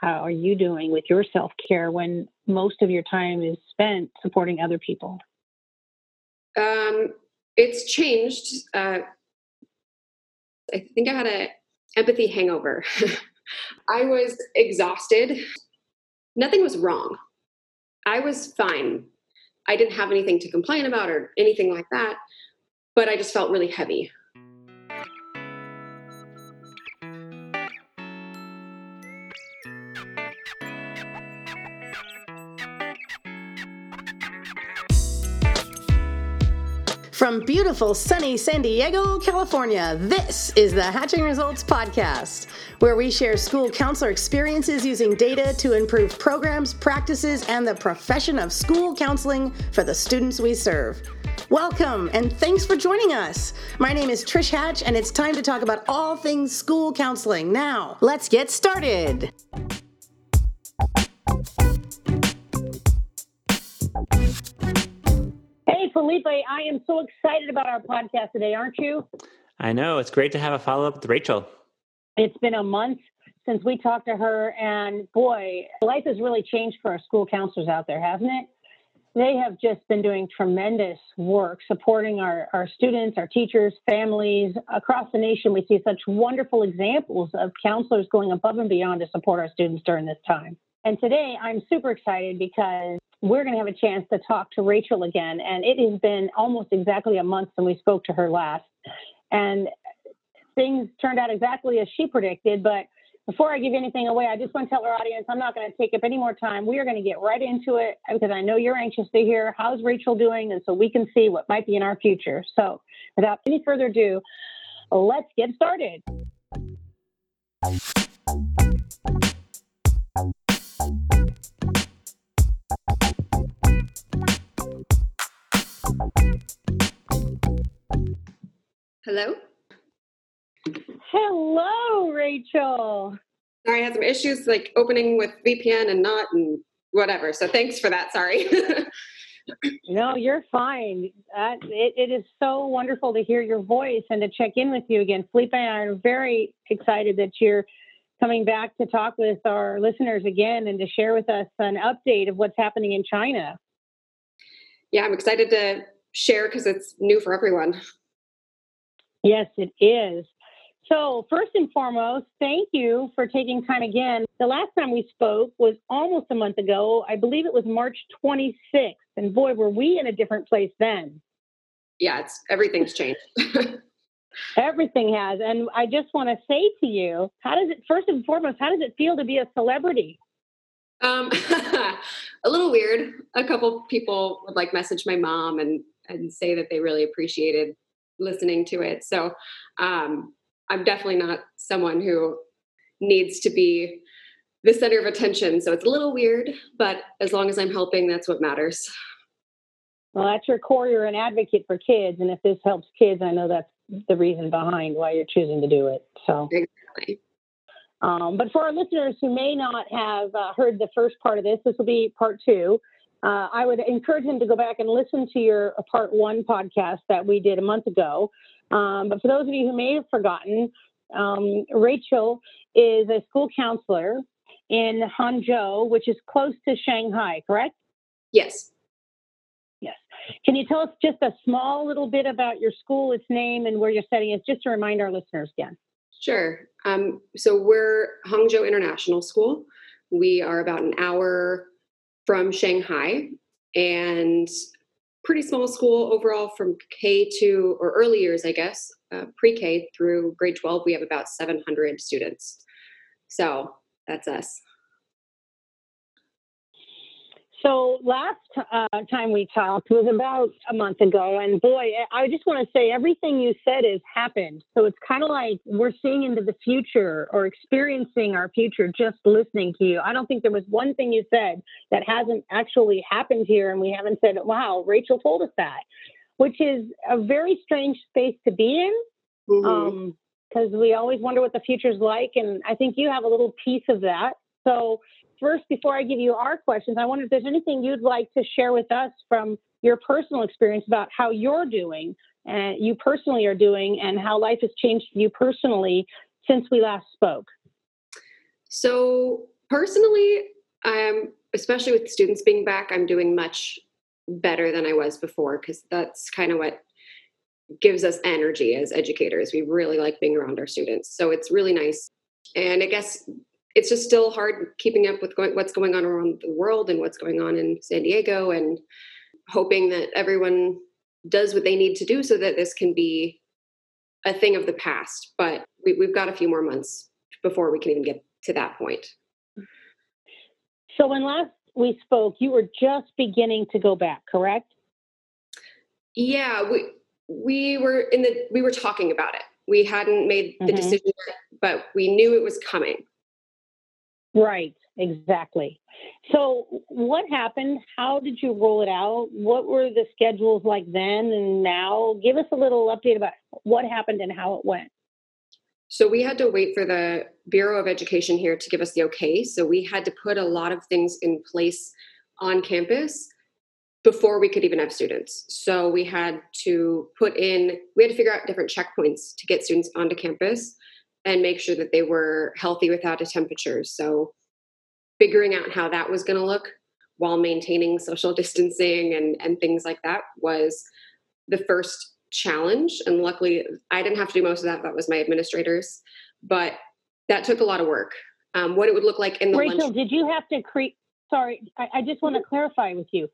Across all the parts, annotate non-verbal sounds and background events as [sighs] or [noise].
How are you doing with your self care when most of your time is spent supporting other people? Um, it's changed. Uh, I think I had a empathy hangover. [laughs] I was exhausted. Nothing was wrong. I was fine. I didn't have anything to complain about or anything like that, but I just felt really heavy. From beautiful, sunny San Diego, California, this is the Hatching Results Podcast, where we share school counselor experiences using data to improve programs, practices, and the profession of school counseling for the students we serve. Welcome and thanks for joining us. My name is Trish Hatch, and it's time to talk about all things school counseling. Now, let's get started. Felipe, I am so excited about our podcast today, aren't you? I know. It's great to have a follow up with Rachel. It's been a month since we talked to her, and boy, life has really changed for our school counselors out there, hasn't it? They have just been doing tremendous work supporting our, our students, our teachers, families across the nation. We see such wonderful examples of counselors going above and beyond to support our students during this time. And today I'm super excited because we're going to have a chance to talk to Rachel again. And it has been almost exactly a month since we spoke to her last. And things turned out exactly as she predicted. But before I give anything away, I just want to tell our audience I'm not going to take up any more time. We are going to get right into it because I know you're anxious to hear how's Rachel doing, and so we can see what might be in our future. So, without any further ado, let's get started. Hello? Hello, Rachel. Sorry, I had some issues like opening with VPN and not and whatever. So thanks for that. Sorry. [laughs] no, you're fine. It, it is so wonderful to hear your voice and to check in with you again. Felipe and I are very excited that you're coming back to talk with our listeners again and to share with us an update of what's happening in China. Yeah, I'm excited to share because it's new for everyone. Yes, it is. So, first and foremost, thank you for taking time again. The last time we spoke was almost a month ago. I believe it was March 26th. And boy, were we in a different place then. Yeah, it's everything's changed. [laughs] Everything has. And I just want to say to you, how does it first and foremost, how does it feel to be a celebrity? Um, [laughs] a little weird. A couple people would like message my mom and and say that they really appreciated listening to it. So um, I'm definitely not someone who needs to be the center of attention. So it's a little weird, but as long as I'm helping, that's what matters. Well, that's your core. You're an advocate for kids. And if this helps kids, I know that's the reason behind why you're choosing to do it. So, exactly. Um, but for our listeners who may not have uh, heard the first part of this, this will be part two uh, I would encourage him to go back and listen to your uh, part one podcast that we did a month ago. Um, but for those of you who may have forgotten, um, Rachel is a school counselor in Hangzhou, which is close to Shanghai, correct? Yes. Yes. Can you tell us just a small little bit about your school, its name, and where you're studying is, just to remind our listeners again? Sure. Um, so we're Hangzhou International School. We are about an hour from Shanghai and pretty small school overall from K to, or early years, I guess, uh, pre K through grade 12. We have about 700 students. So that's us. So last uh, time we talked was about a month ago, and boy, I just want to say everything you said has happened. So it's kind of like we're seeing into the future or experiencing our future just listening to you. I don't think there was one thing you said that hasn't actually happened here, and we haven't said, "Wow, Rachel told us that," which is a very strange space to be in. Mm-hmm. Um, because we always wonder what the future's like, and I think you have a little piece of that. So first, before I give you our questions, I wonder if there's anything you'd like to share with us from your personal experience about how you're doing and you personally are doing and how life has changed you personally since we last spoke. So, personally, I'm especially with students being back, I'm doing much better than I was before because that's kind of what gives us energy as educators. We really like being around our students. So it's really nice. And I guess it's just still hard keeping up with going, what's going on around the world and what's going on in San Diego and hoping that everyone does what they need to do so that this can be a thing of the past. But we, we've got a few more months before we can even get to that point. So when last we spoke, you were just beginning to go back, correct? Yeah, we we were in the we were talking about it. We hadn't made the mm-hmm. decision yet, but we knew it was coming. Right, exactly. So, what happened? How did you roll it out? What were the schedules like then and now? Give us a little update about what happened and how it went. So, we had to wait for the Bureau of Education here to give us the okay. So, we had to put a lot of things in place on campus before we could even have students. So, we had to put in, we had to figure out different checkpoints to get students onto campus and make sure that they were healthy without a temperature. So figuring out how that was going to look while maintaining social [laughs] distancing and, and things like that was the first challenge. And luckily, I didn't have to do most of that. That was my administrators. But that took a lot of work. Um, what it would look like in the Rachel, lunch- did you have to create? Sorry, I, I just want to clarify with you.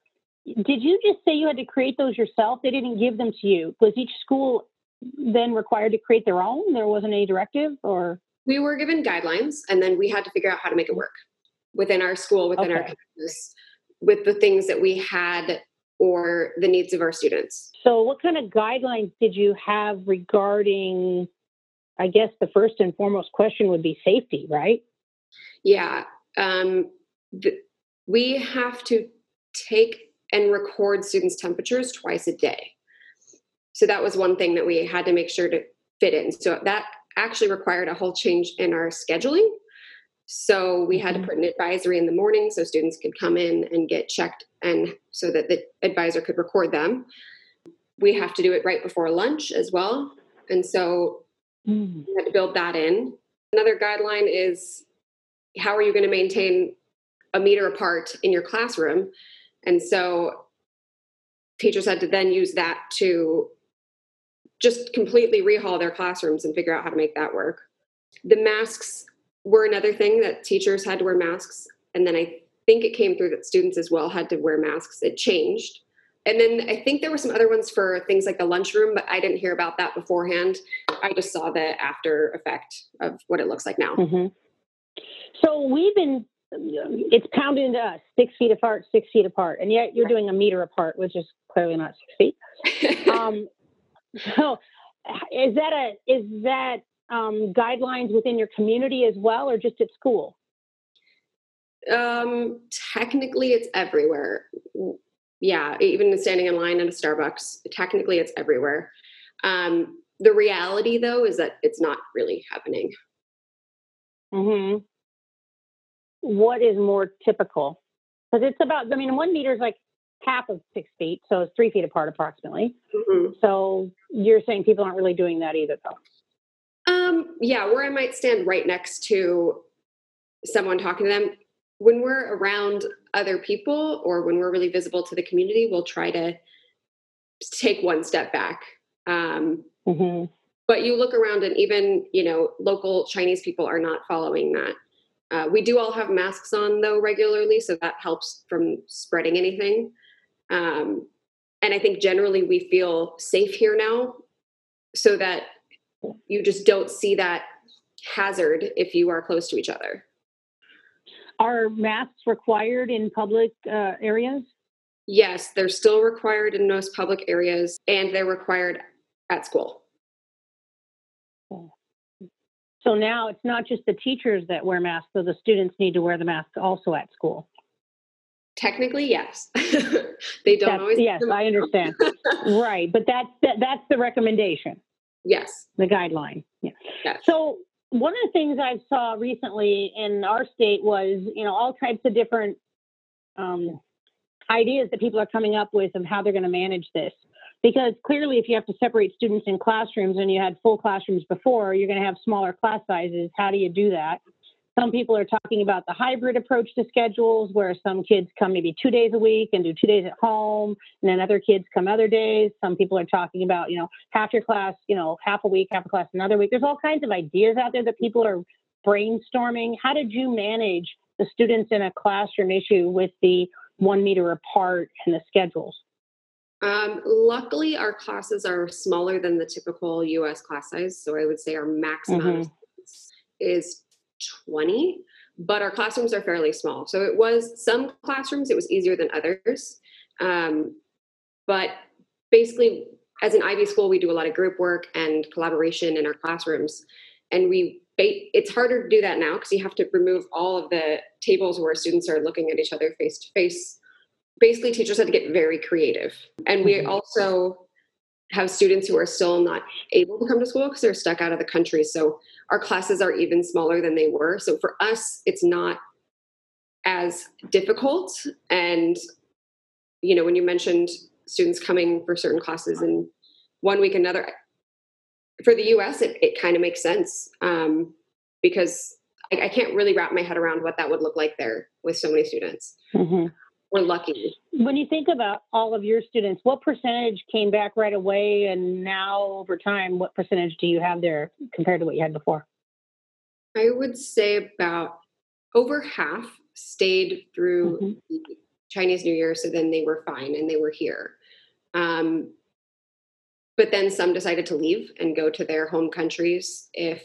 Did you just say you had to create those yourself? They didn't give them to you. Was each school then required to create their own? There wasn't any directive or? We were given guidelines and then we had to figure out how to make it work within our school, within okay. our campus, with the things that we had or the needs of our students. So, what kind of guidelines did you have regarding? I guess the first and foremost question would be safety, right? Yeah. Um, the, we have to take and record students' temperatures twice a day so that was one thing that we had to make sure to fit in. So that actually required a whole change in our scheduling. So we had to mm-hmm. put an advisory in the morning so students could come in and get checked and so that the advisor could record them. We have to do it right before lunch as well. And so mm. we had to build that in. Another guideline is how are you going to maintain a meter apart in your classroom? And so teachers had to then use that to just completely rehaul their classrooms and figure out how to make that work. The masks were another thing that teachers had to wear masks. And then I think it came through that students as well had to wear masks. It changed. And then I think there were some other ones for things like the lunchroom, but I didn't hear about that beforehand. I just saw the after effect of what it looks like now. Mm-hmm. So we've been, it's pounded into us six feet apart, six feet apart. And yet you're doing a meter apart, which is clearly not six feet. [laughs] um, so, is that a is that um, guidelines within your community as well, or just at school? Um, technically, it's everywhere. Yeah, even standing in line at a Starbucks, technically, it's everywhere. Um, the reality, though, is that it's not really happening. Hmm. What is more typical? Because it's about. I mean, one meter is like half of six feet, so it's three feet apart approximately. Mm-hmm. So you're saying people aren't really doing that either, though. Um, yeah, where I might stand right next to someone talking to them. When we're around other people or when we're really visible to the community, we'll try to take one step back. Um, mm-hmm. But you look around, and even you know, local Chinese people are not following that. Uh, we do all have masks on though regularly, so that helps from spreading anything. Um, and I think generally we feel safe here now so that you just don't see that hazard if you are close to each other. Are masks required in public uh, areas? Yes, they're still required in most public areas and they're required at school. So now it's not just the teachers that wear masks, so the students need to wear the masks also at school. Technically, yes. [laughs] they don't that's, always. Yes, I understand. [laughs] right, but that's that, that's the recommendation. Yes. The guideline. Yeah. Yes. So one of the things I saw recently in our state was, you know, all types of different um, ideas that people are coming up with of how they're going to manage this. Because clearly, if you have to separate students in classrooms and you had full classrooms before, you're going to have smaller class sizes. How do you do that? Some people are talking about the hybrid approach to schedules where some kids come maybe two days a week and do two days at home, and then other kids come other days. Some people are talking about, you know, half your class, you know, half a week, half a class another week. There's all kinds of ideas out there that people are brainstorming. How did you manage the students in a classroom issue with the one meter apart and the schedules? Um, luckily, our classes are smaller than the typical US class size. So I would say our maximum Mhm. is 20, but our classrooms are fairly small. So it was some classrooms, it was easier than others. Um, but basically, as an IB school, we do a lot of group work and collaboration in our classrooms. And we it's harder to do that now because you have to remove all of the tables where students are looking at each other face to face. Basically, teachers had to get very creative. And we Mhm. also have students who are still not able to come to school because they're stuck out of the country. So our classes are even smaller than they were. So for us, it's not as difficult. And, you know, when you mentioned students coming for certain classes in one week, another, for the US, it, it kind of makes sense um, because I, I can't really wrap my head around what that would look like there with so many students. Mhm. We're lucky. When you think about all of your students, what percentage came back right away? And now, over time, what percentage do you have there compared to what you had before? I would say about over half stayed through Mhm. Chinese New Year, so then they were fine and they were here. Um, but then some decided to leave and go to their home countries if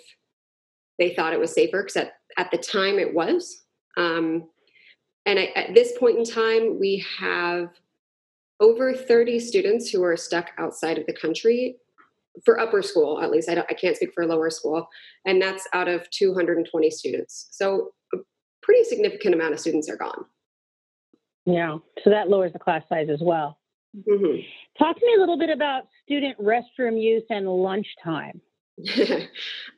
they thought it was safer, because at, at the time it was. Um, and I, at this point in time, we have over 30 students who are stuck outside of the country for upper school, at least. I, don't, I can't speak for lower school. And that's out of 220 students. So a pretty significant amount of students are gone. Yeah. So that lowers the class size as well. hmm Talk to me a little bit about student restroom use and lunchtime. [laughs]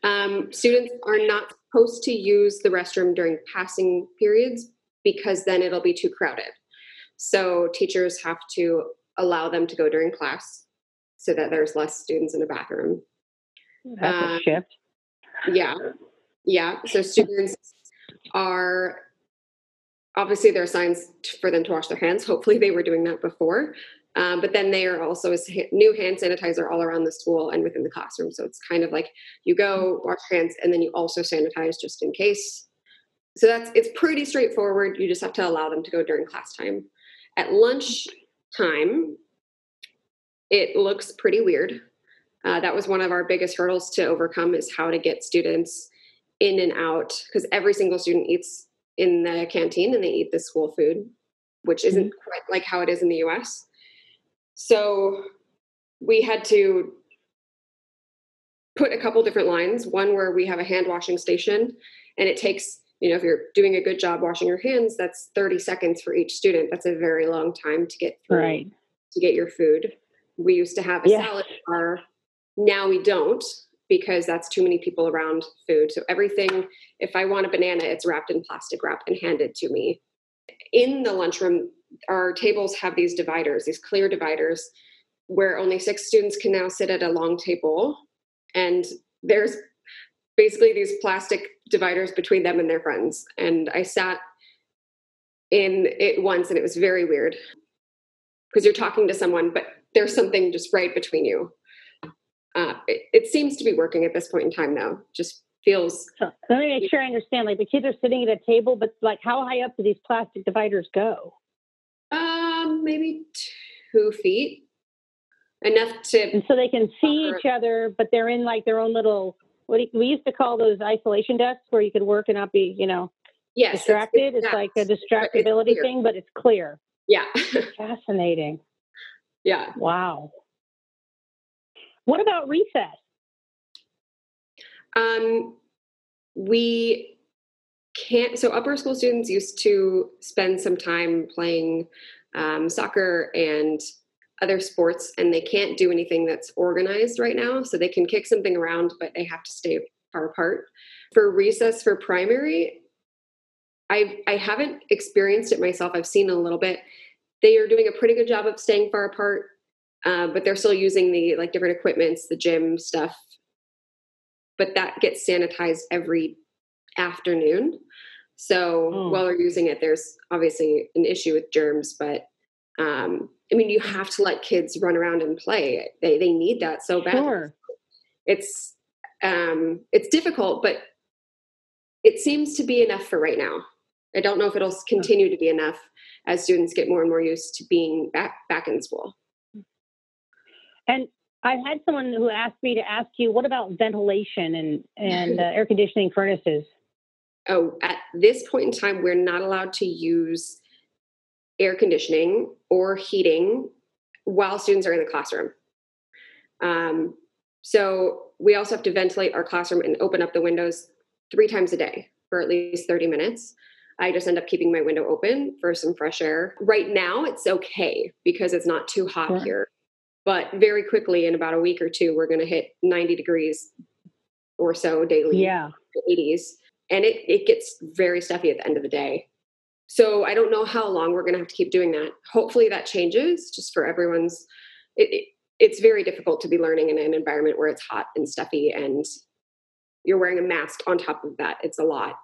um, students are not supposed to use the restroom during passing periods because then it'll be too crowded. So teachers have to allow them to go during class so that there's less students in the bathroom. That's Um, a shift. Yeah. Yeah. So students are obviously there are signs for them to wash their hands. Hopefully they were doing that before. Um, but then they are also new hand sanitizer all around the school and within the classroom. So it's kind of like you go wash your hands and then you also sanitize just in case. So that's it's pretty straightforward. You just have to allow them to go during class time. At lunch time, it looks pretty weird. Uh, that was one of our biggest hurdles to overcome is how to get students in and out because every single student eats in the canteen and they eat the school food, which isn't quite like how it is in the US. So we had to put a couple different lines. One where we have a hand washing station and it takes, you know, if you're doing a good job washing your hands, that's 30 seconds for each student. That's a very long time to get through Right. to get your food. We used to have a Yes. salad bar. Now we don't because that's too many people around food. So everything, if I want a banana, it's wrapped in plastic wrap and handed to me. In the lunchroom, our tables have these dividers, these clear dividers, where only six students can now sit at a long table. And there's basically these plastic dividers between them and their friends. And I sat in it once and it was very weird because you're talking to someone, but there's something just right between you. Uh, it, it seems to be working at this point in time, though. Just feels So let me make sure I understand. Like the kids are sitting at a table, but like how high up do these plastic dividers go? um, maybe two feet, enough to. And so they can see Cover. each other, but they're in like their own little. What do you- we used to call those isolation desks, where you could work and not be, you know, Yes, it's- distracted. It's, like a it's distractibility thing, but it's clear. Yeah, [laughs] Fascinating. yeah. Wow. What about recess? Um, we can't. So upper school students used to spend some time playing um, soccer and other sports, and they can't do anything that's organized right now. So they can kick something around, but they have to stay far apart. For recess for primary, I I haven't experienced it myself. I've seen a little bit. They are doing a pretty good job of staying far apart, uh, but they're still using the like different equipments, the gym stuff but that gets sanitized every afternoon. So Mm. while we're using it, there's obviously an issue with germs, but um, I mean, you have to let kids run around and play. They they need that so bad. Sure. It's um, it's difficult, but it seems to be enough for right now. I don't know if it'll continue to be enough as students get more and more used to being back back in school. And I've had someone who asked me to ask you, what about ventilation and and [laughs] uh, air conditioning furnaces? oh, at this point in time, we're not allowed to use air conditioning or heating while students are in the classroom. Um, so we also have to ventilate our classroom and open up the windows three times a day for at least 30 minutes. I just end up keeping my window open for some fresh air. Right now, it's okay because it's not too hot here. But very quickly, in about a week or two, we're going to hit 90 degrees or so daily. Yeah. 80s and it, it gets very stuffy at the end of the day so i don't know how long we're going to have to keep doing that. Hopefully that changes just for everyone's it, it, it's very difficult to be learning in an environment where it's hot and stuffy and you're wearing a mask on top of that. It's a lot.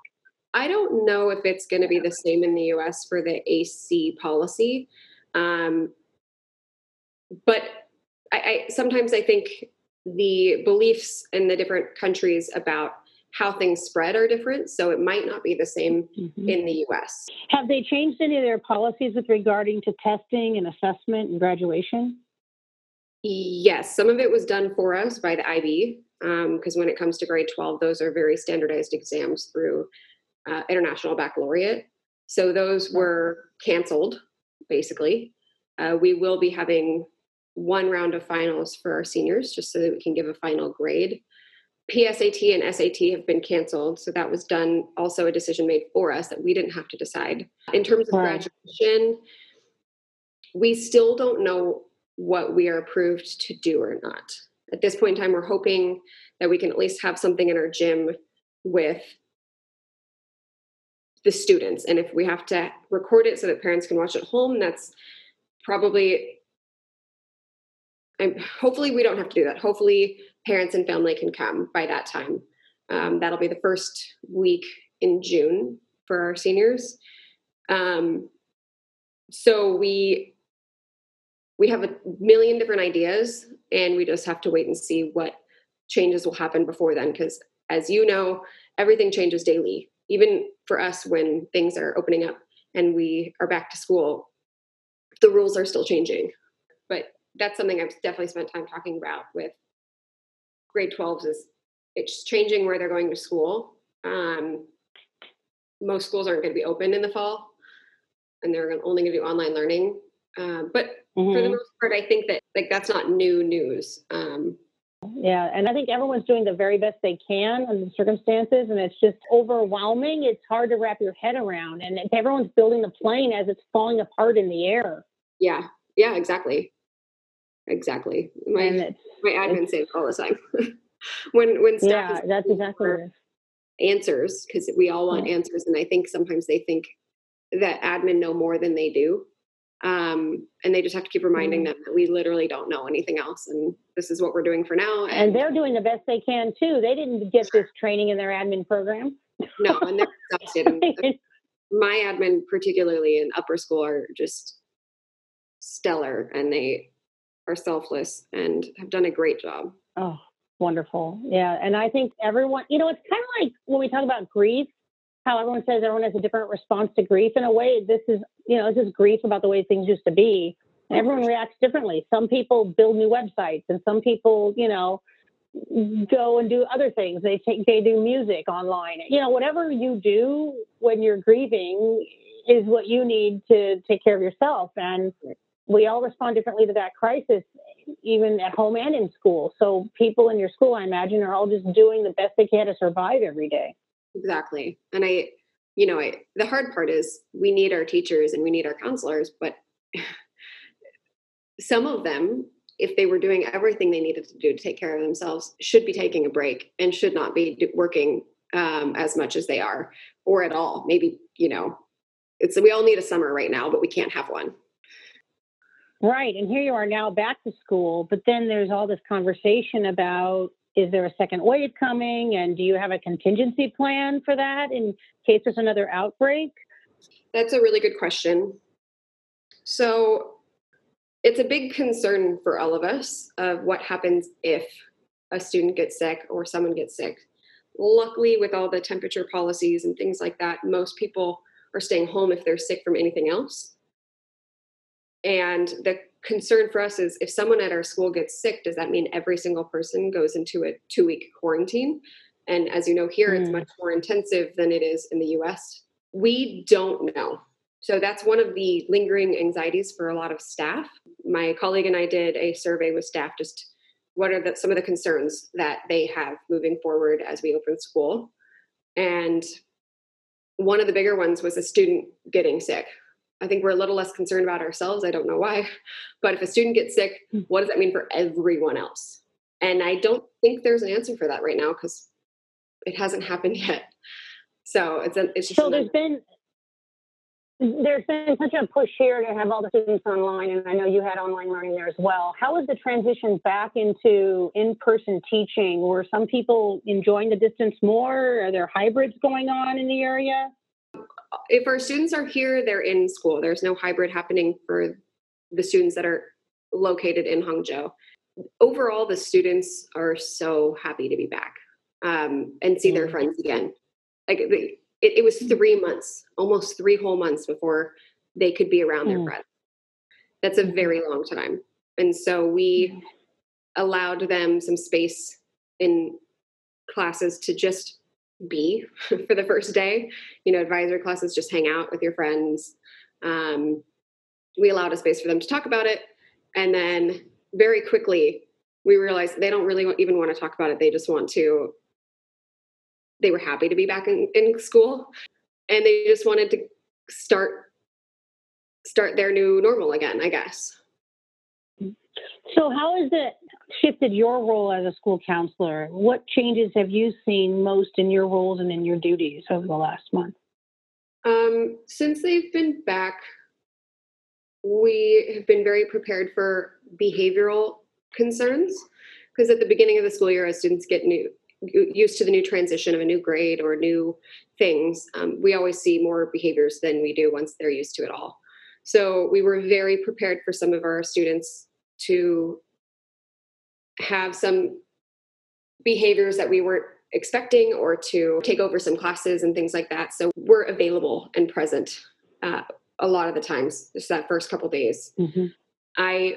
I don't know if it's going to be the same in the us for the ac policy um, but I, I sometimes i think the beliefs in the different countries about how things spread are different. So it might not be the same Mhm. in the US. Have they changed any of their policies with regarding to testing and assessment and graduation? Yes, some of it was done for us by the IB, because when it comes to grade 12, those are very standardized exams through uh, International Baccalaureate. So those were canceled, basically. Uh, we will be having one round of finals for our seniors just so that we can give a final grade. PSAT and SAT have been canceled. So that was done, also a decision made for us that we didn't have to decide. In terms of graduation, we still don't know what we are approved to do or not. At this point in time, we're hoping that we can at least have something in our gym with the students. And if we have to record it so that parents can watch at home, that's probably I'm, hopefully we don't have to do that. Hopefully parents and family can come by that time. Um, that'll be the first week in June for our seniors. Um, so we we have a million different ideas, and we just have to wait and see what changes will happen before then. Because as you know, everything changes daily. Even for us, when things are opening up and we are back to school, the rules are still changing. But that's something I've definitely spent time talking about with grade 12s is it's changing where they're going to school. Um, most schools aren't going to be open in the fall, and they're gonna- only going to do online learning. Um, but for the Mhm. most part, I think that like that's not new news. Um, Yeah, and I think everyone's doing the very best they can under the circumstances, and it's just overwhelming. It's hard to wrap your head around, and everyone's building the plane as it's falling apart in the air. yeah, yeah, exactly, exactly. My and it's my admin say it all the time. [laughs] when when staff yeah, that's exactly for what it is. answers because we all want Yeah. answers, and I think sometimes they think that admin know more than they do. Um, and they just have to keep reminding Mhm. them that we literally don't know anything else, and this is what we're doing for now. And they're doing the best they can too. They didn't get this training in their admin program. no, and [laughs] they're exhausted. My admin, particularly in upper school, are just stellar, and they are selfless and have done a great job. Oh, wonderful. Yeah. And I think everyone, you know, it's kind of like when we talk about grief, how everyone says everyone has a different response to grief. In a way, this is, you know, this is grief about the way things used to be. And everyone reacts differently. Some people build new websites and some people, you know, go and do other things. They take, they do music online. You know, whatever you do when you're grieving is what you need to take care of yourself. And we all respond differently to that crisis, even at home and in school. So people in your school, I imagine, are all just doing the best they can to survive every day. Exactly. And I, you know, I, the hard part is we need our teachers and we need our counselors, but [sighs] some of them, if they were doing everything they needed to do to take care of themselves, should be taking a break and should not be working um, as much as they are or at all. Maybe, you know, it's we all need a summer right now, but we can't have one. Right. And here you are now back to school, but then there's all this conversation about is there a second wave coming? And do you have a contingency plan for that in case there's another outbreak? That's a really good question. So it's a big concern for all of us of what happens if a student gets sick or someone gets sick. Luckily, with all the temperature policies and things like that, most people are staying home if they're sick from anything else. And the concern for us is if someone at our school gets sick, does that mean every single person goes into a two week quarantine? And as you know, here mm. it's much more intensive than it is in the US. We don't know. So that's one of the lingering anxieties for a lot of staff. My colleague and I did a survey with staff just what are the, some of the concerns that they have moving forward as we open school. And one of the bigger ones was a student getting sick. I think we're a little less concerned about ourselves. I don't know why. [laughs] But if a student gets sick, hmm. what does that mean for everyone else? And I don't think there's an answer for that right now because it hasn't [laughs] happened yet. So it's a, it's just so there's been there's been such a push here to have all the students online, and I know you had online learning there as well. How is the transition back into in-person teaching? Were some people enjoying the distance more? Are there hybrids going on in the area? If our students are here, they're in school. There's no hybrid happening for the students that are located in Hangzhou. Overall, the students are so happy to be back um, and see their mm. friends again. Like it, it, was three months, almost three whole months before they could be around their mm. friends. That's a very long time. And so we mm. allowed them some space in classes to just be [laughs] for the first day. You know, advisory classes, just hang out with your friends. Um, we allowed a space for them to talk about it. And then very quickly, we realized they don't really even want to talk about it. They just want to, they were happy to be back in, in school and they just wanted to start start their new normal again i guess so how has it shifted your role as a school counselor? What changes have you seen most in your roles and in your duties over the last month? Um, since they've been back, we have been very prepared for behavioral concerns because at the beginning of the school year, as students get new used to the new transition of a new grade or new things, um, we always see more behaviors than we do once they're used to it all. So we were very prepared for some of our students to have some behaviors that we weren't expecting or to take over some classes and things like that. So we're available and present uh, a lot of the times, just that first couple days. Mm-hmm. I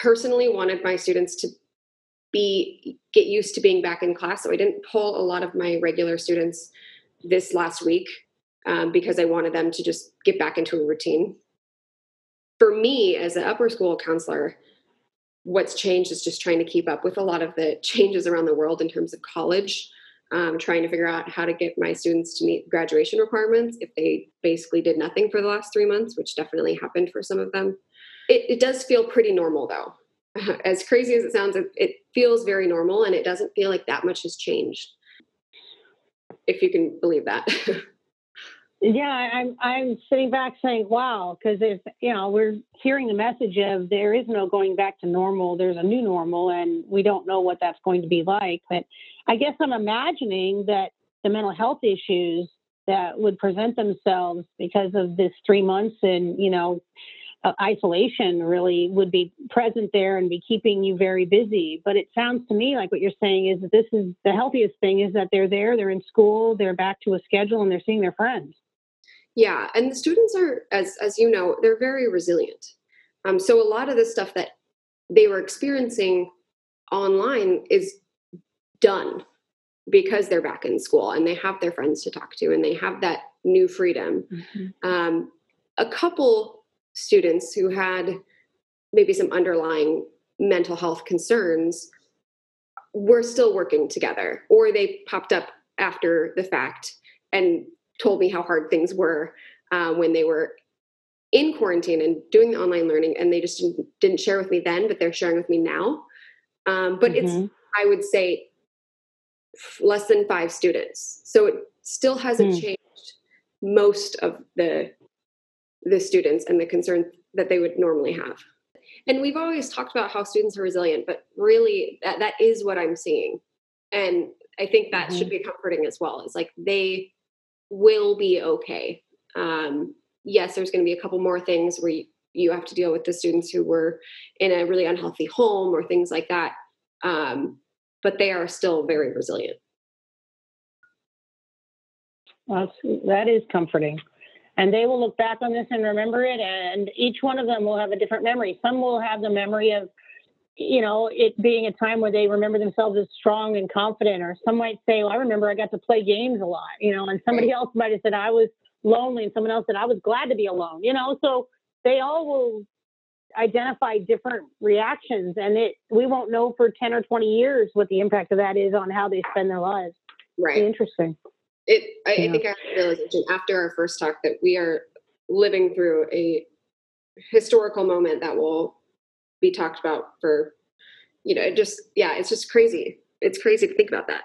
personally wanted my students to be get used to being back in class, so I didn't pull a lot of my regular students this last week um, because I wanted them to just get back into a routine. For me, as an upper school counselor, what's changed is just trying to keep up with a lot of the [laughs] changes around the world in terms of college um, trying to figure out how to get my students to meet graduation requirements if they basically did nothing for the last three months which definitely happened for some of them. It, it does feel pretty normal though. [laughs] As crazy as it sounds it, it feels very normal and it doesn't feel like that much has changed if you can believe that [laughs] Yeah, I'm I'm sitting back saying, wow, because if you know we're hearing the message of there is no going back to normal, there's a new normal, and we don't know what that's going to be like. But I guess I'm imagining that the mental health issues that would present themselves because of this three months and you know uh, isolation really would be present there and be keeping you very busy. But it sounds to me like what you're saying is that this is the healthiest thing is that they're there, they're in school, they're back to a schedule, and they're seeing their friends. Yeah, and the students are, as as you know, they're very resilient. Um, so a lot of the stuff that they were experiencing online is done because they're back in school and they have their friends to talk to and they have that new freedom. Mm-hmm. Um, a couple students who had maybe some underlying mental health concerns were still working together or they popped up after the fact and told me how hard things were uh, when they were in quarantine and doing the online learning and they just didn't, didn't share with me then but they're sharing with me now um, but mm-hmm. it's i would say less than five students so it still hasn't mm. changed most of the the students and the concerns that they would normally have and we've always talked about how students are resilient but really that, that is what i'm seeing And I think that mm-hmm. should be comforting as well. It's like they will be okay. Um, yes, there's going to be a couple more things where you, you, have to deal with the students who were in a really unhealthy home or things like that. Um, but they are still very resilient. That is comforting. And they will look back on this and remember it, and each one of them will have a different memory. Some will have the memory of, you know, it being a time where they remember themselves as strong and confident, or some might say, well, I remember I got to play games a lot, you know, and somebody else might have said I was lonely, and someone else said I was glad to be alone, you know. So they all will identify different reactions, and it we won't know for 10 or 20 years what the impact of that is on how they spend their lives. Right. interesting. It, I, yeah. I think I had a realization after our first talk that we are living through a historical moment that will be talked about for, you know, just, yeah, it's just crazy. It's crazy to think about that.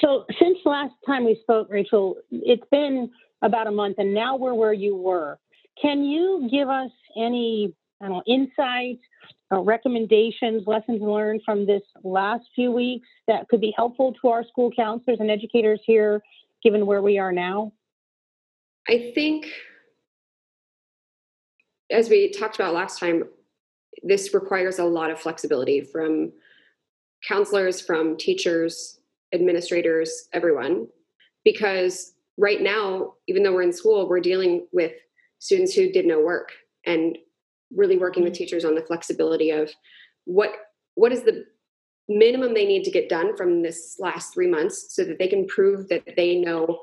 So, since last time we spoke, Rachel, it's been about a month, and now we're where you were. Can you give us any I don't know, insight uh, recommendations, lessons learned from this last few weeks that could be helpful to our school counselors and educators here, given where we are now? I think, as we talked about last time, this requires a lot of flexibility from counselors, from teachers, administrators, everyone, because right now, even though we're in school, we're dealing with students who did no work and really working with mm-hmm. teachers on the flexibility of what what is the minimum they need to get done from this last three months so that they can prove that they know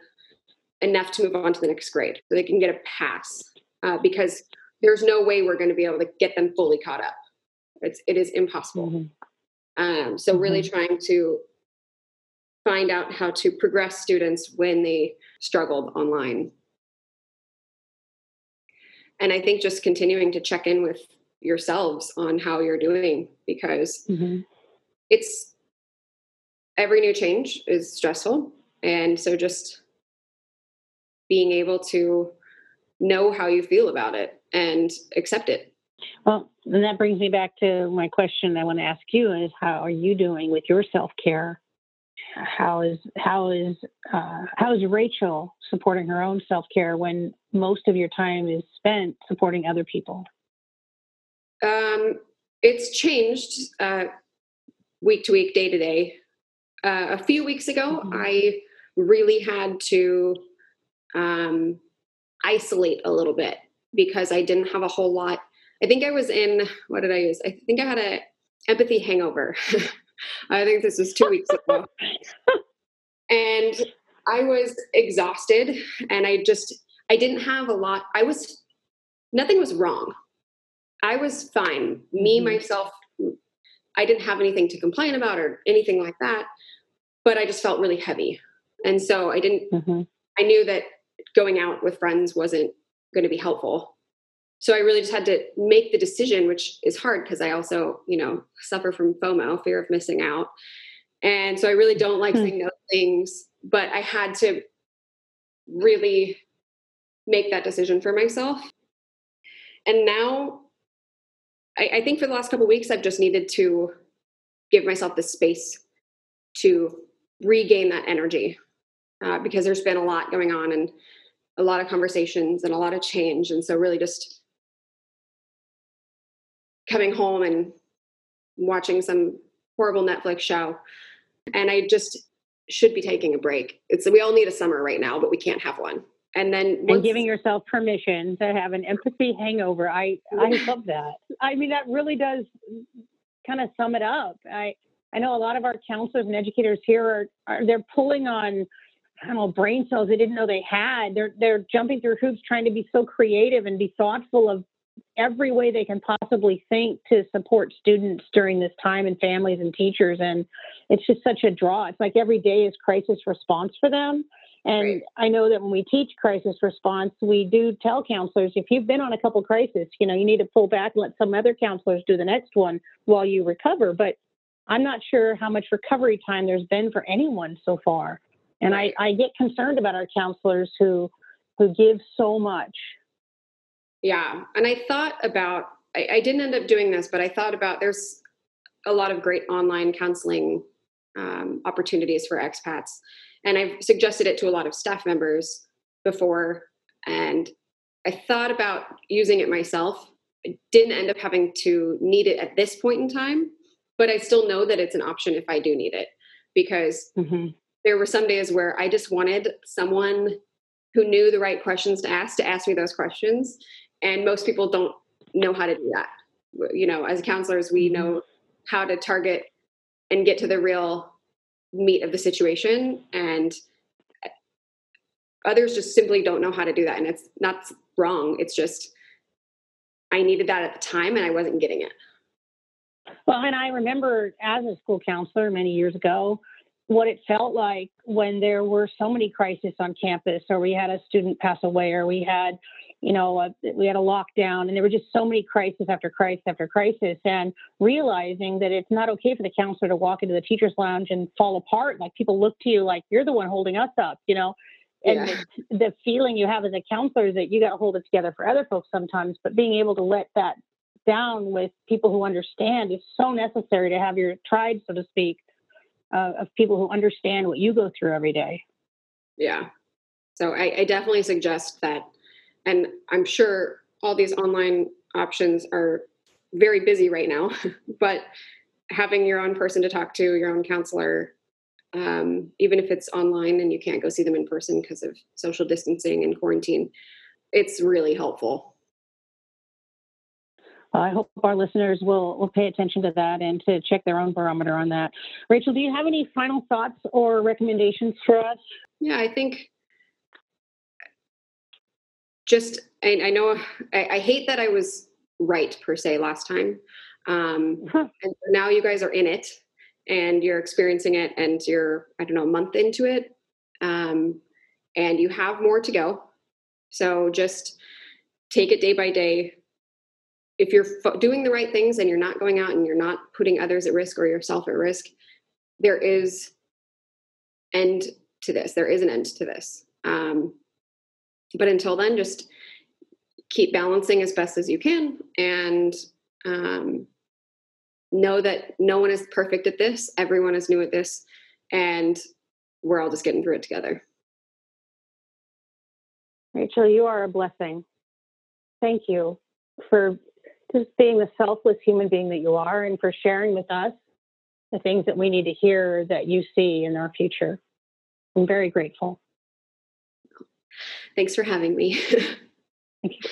enough to move on to the next grade so they can get a pass uh, because there's no way we're going to be able to get them fully caught up it's it is impossible mm-hmm. um, so really mm-hmm. trying to find out how to progress students when they struggled online and i think just continuing to check in with yourselves on how you're doing because mm-hmm. it's every new change is stressful and so just being able to know how you feel about it and accept it well and that brings me back to my question i want to ask you is how are you doing with your self-care how is how is uh, how is Rachel supporting her own self care when most of your time is spent supporting other people? Um, it's changed uh, week to week, day to day. Uh, a few weeks ago, mm-hmm. I really had to um, isolate a little bit because I didn't have a whole lot. I think I was in what did I use? I think I had a empathy hangover. [laughs] I think this was two weeks ago. and I was exhausted and I just, I didn't have a lot. I was, nothing was wrong. I was fine. Me, mm-hmm. myself, I didn't have anything to complain about or anything like that, but I just felt really heavy. And so I didn't, mm-hmm. I knew that going out with friends wasn't going to be helpful so I really just had to make the decision, which is hard because I also, you know, suffer from FOMO, fear of missing out. And so I really don't like hmm. saying no things, but I had to really make that decision for myself. And now I, I think for the last couple weeks, I've just needed to give myself the space to regain that energy uh, because there's been a lot going on and a lot of conversations and a lot of change. And so really just coming home and watching some horrible Netflix show. And I just should be taking a break. It's we all need a summer right now, but we can't have one. And then once, and giving yourself permission to have an empathy hangover. I I [laughs] love that. I mean that really does kind of sum it up. I I know a lot of our counselors and educators here are, are they're pulling on I don't know brain cells they didn't know they had. They're they're jumping through hoops trying to be so creative and be thoughtful of every way they can possibly think to support students during this time and families and teachers. And it's just such a draw. It's like every day is crisis response for them. And right. i know that when we teach crisis response we do tell counselors if you've been on a couple crises you know you need to pull back and let some other counselors do the next one while you recover. But i'm not sure how much recovery time there's been for anyone so far and. I, I get concerned about our counselors who who give so much yeah. And I thought about, I, I, didn't end up doing this, but I thought about there's a lot of great online counseling um, opportunities for expats. And I've suggested it to a lot of staff members before. And I thought about using it myself. I didn't end up having to need it at this point in time, but I still know that it's an option if I do need it because mm-hmm. There were some days where I just wanted someone who knew the right questions to ask to ask me those questions. And most people don't know how to do that. You know, as counselors, we mm-hmm. know how to target and get to the real meat of the situation. And others just simply don't know how to do that. And it's not wrong. It's just, I needed that at the time and I wasn't getting it. Well, and I remember as a school counselor many years ago, what it felt like when there were so many crises on campus, or we had a student pass away, or we had, you know, a, we had a lockdown, and there were just so many crises after crisis after crisis, and realizing that it's not okay for the counselor to walk into the teachers' lounge and fall apart. Like people look to you like you're the one holding us up, you know. And yeah. the, the feeling you have as a counselor is that you got to hold it together for other folks sometimes, but being able to let that down with people who understand is so necessary to have your tribe, so to speak, uh, of people who understand what you go through every day. Yeah. So I, I definitely suggest that. And I'm sure all these online options are very busy right now, [laughs] but having your own person to talk to, your own counselor, um, even if it's online and you can't go see them in person because of social distancing and quarantine, it's really helpful. I hope our listeners will, will pay attention to that and to check their own barometer on that. Rachel, do you have any final thoughts or recommendations for us? Yeah, I think just, I, I know I, I, hate that I was right per se last time. Um, huh. And now you guys are in it and you're experiencing it and you're, I don't know, a month into it. Um, and you have more to go. So just take it day by day if you're doing the right things and you're not going out and you're not putting others at risk or yourself at risk, there is end to this. There is an end to this. Um, but until then, just keep balancing as best as you can and um, know that no one is perfect at this. Everyone is new at this, and we're all just getting through it together. Rachel, you are a blessing. Thank you for just being the selfless human being that you are and for sharing with us the things that we need to hear that you see in our future. I'm very grateful. Thanks for having me. [laughs] Thank you.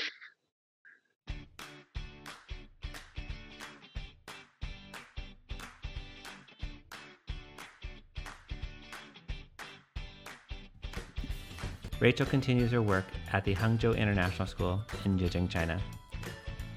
Rachel continues her work at the Hangzhou International School in Beijing, China.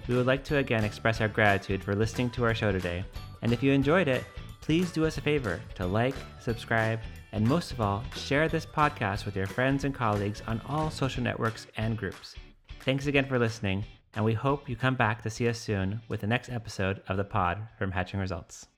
We would like to again express our gratitude for listening to our show today. And if you enjoyed it, please do us a favor to like, subscribe, and most of all, share this podcast with your friends and colleagues on all social networks and groups. Thanks again for listening, and we hope you come back to see us soon with the next episode of the pod from Hatching Results.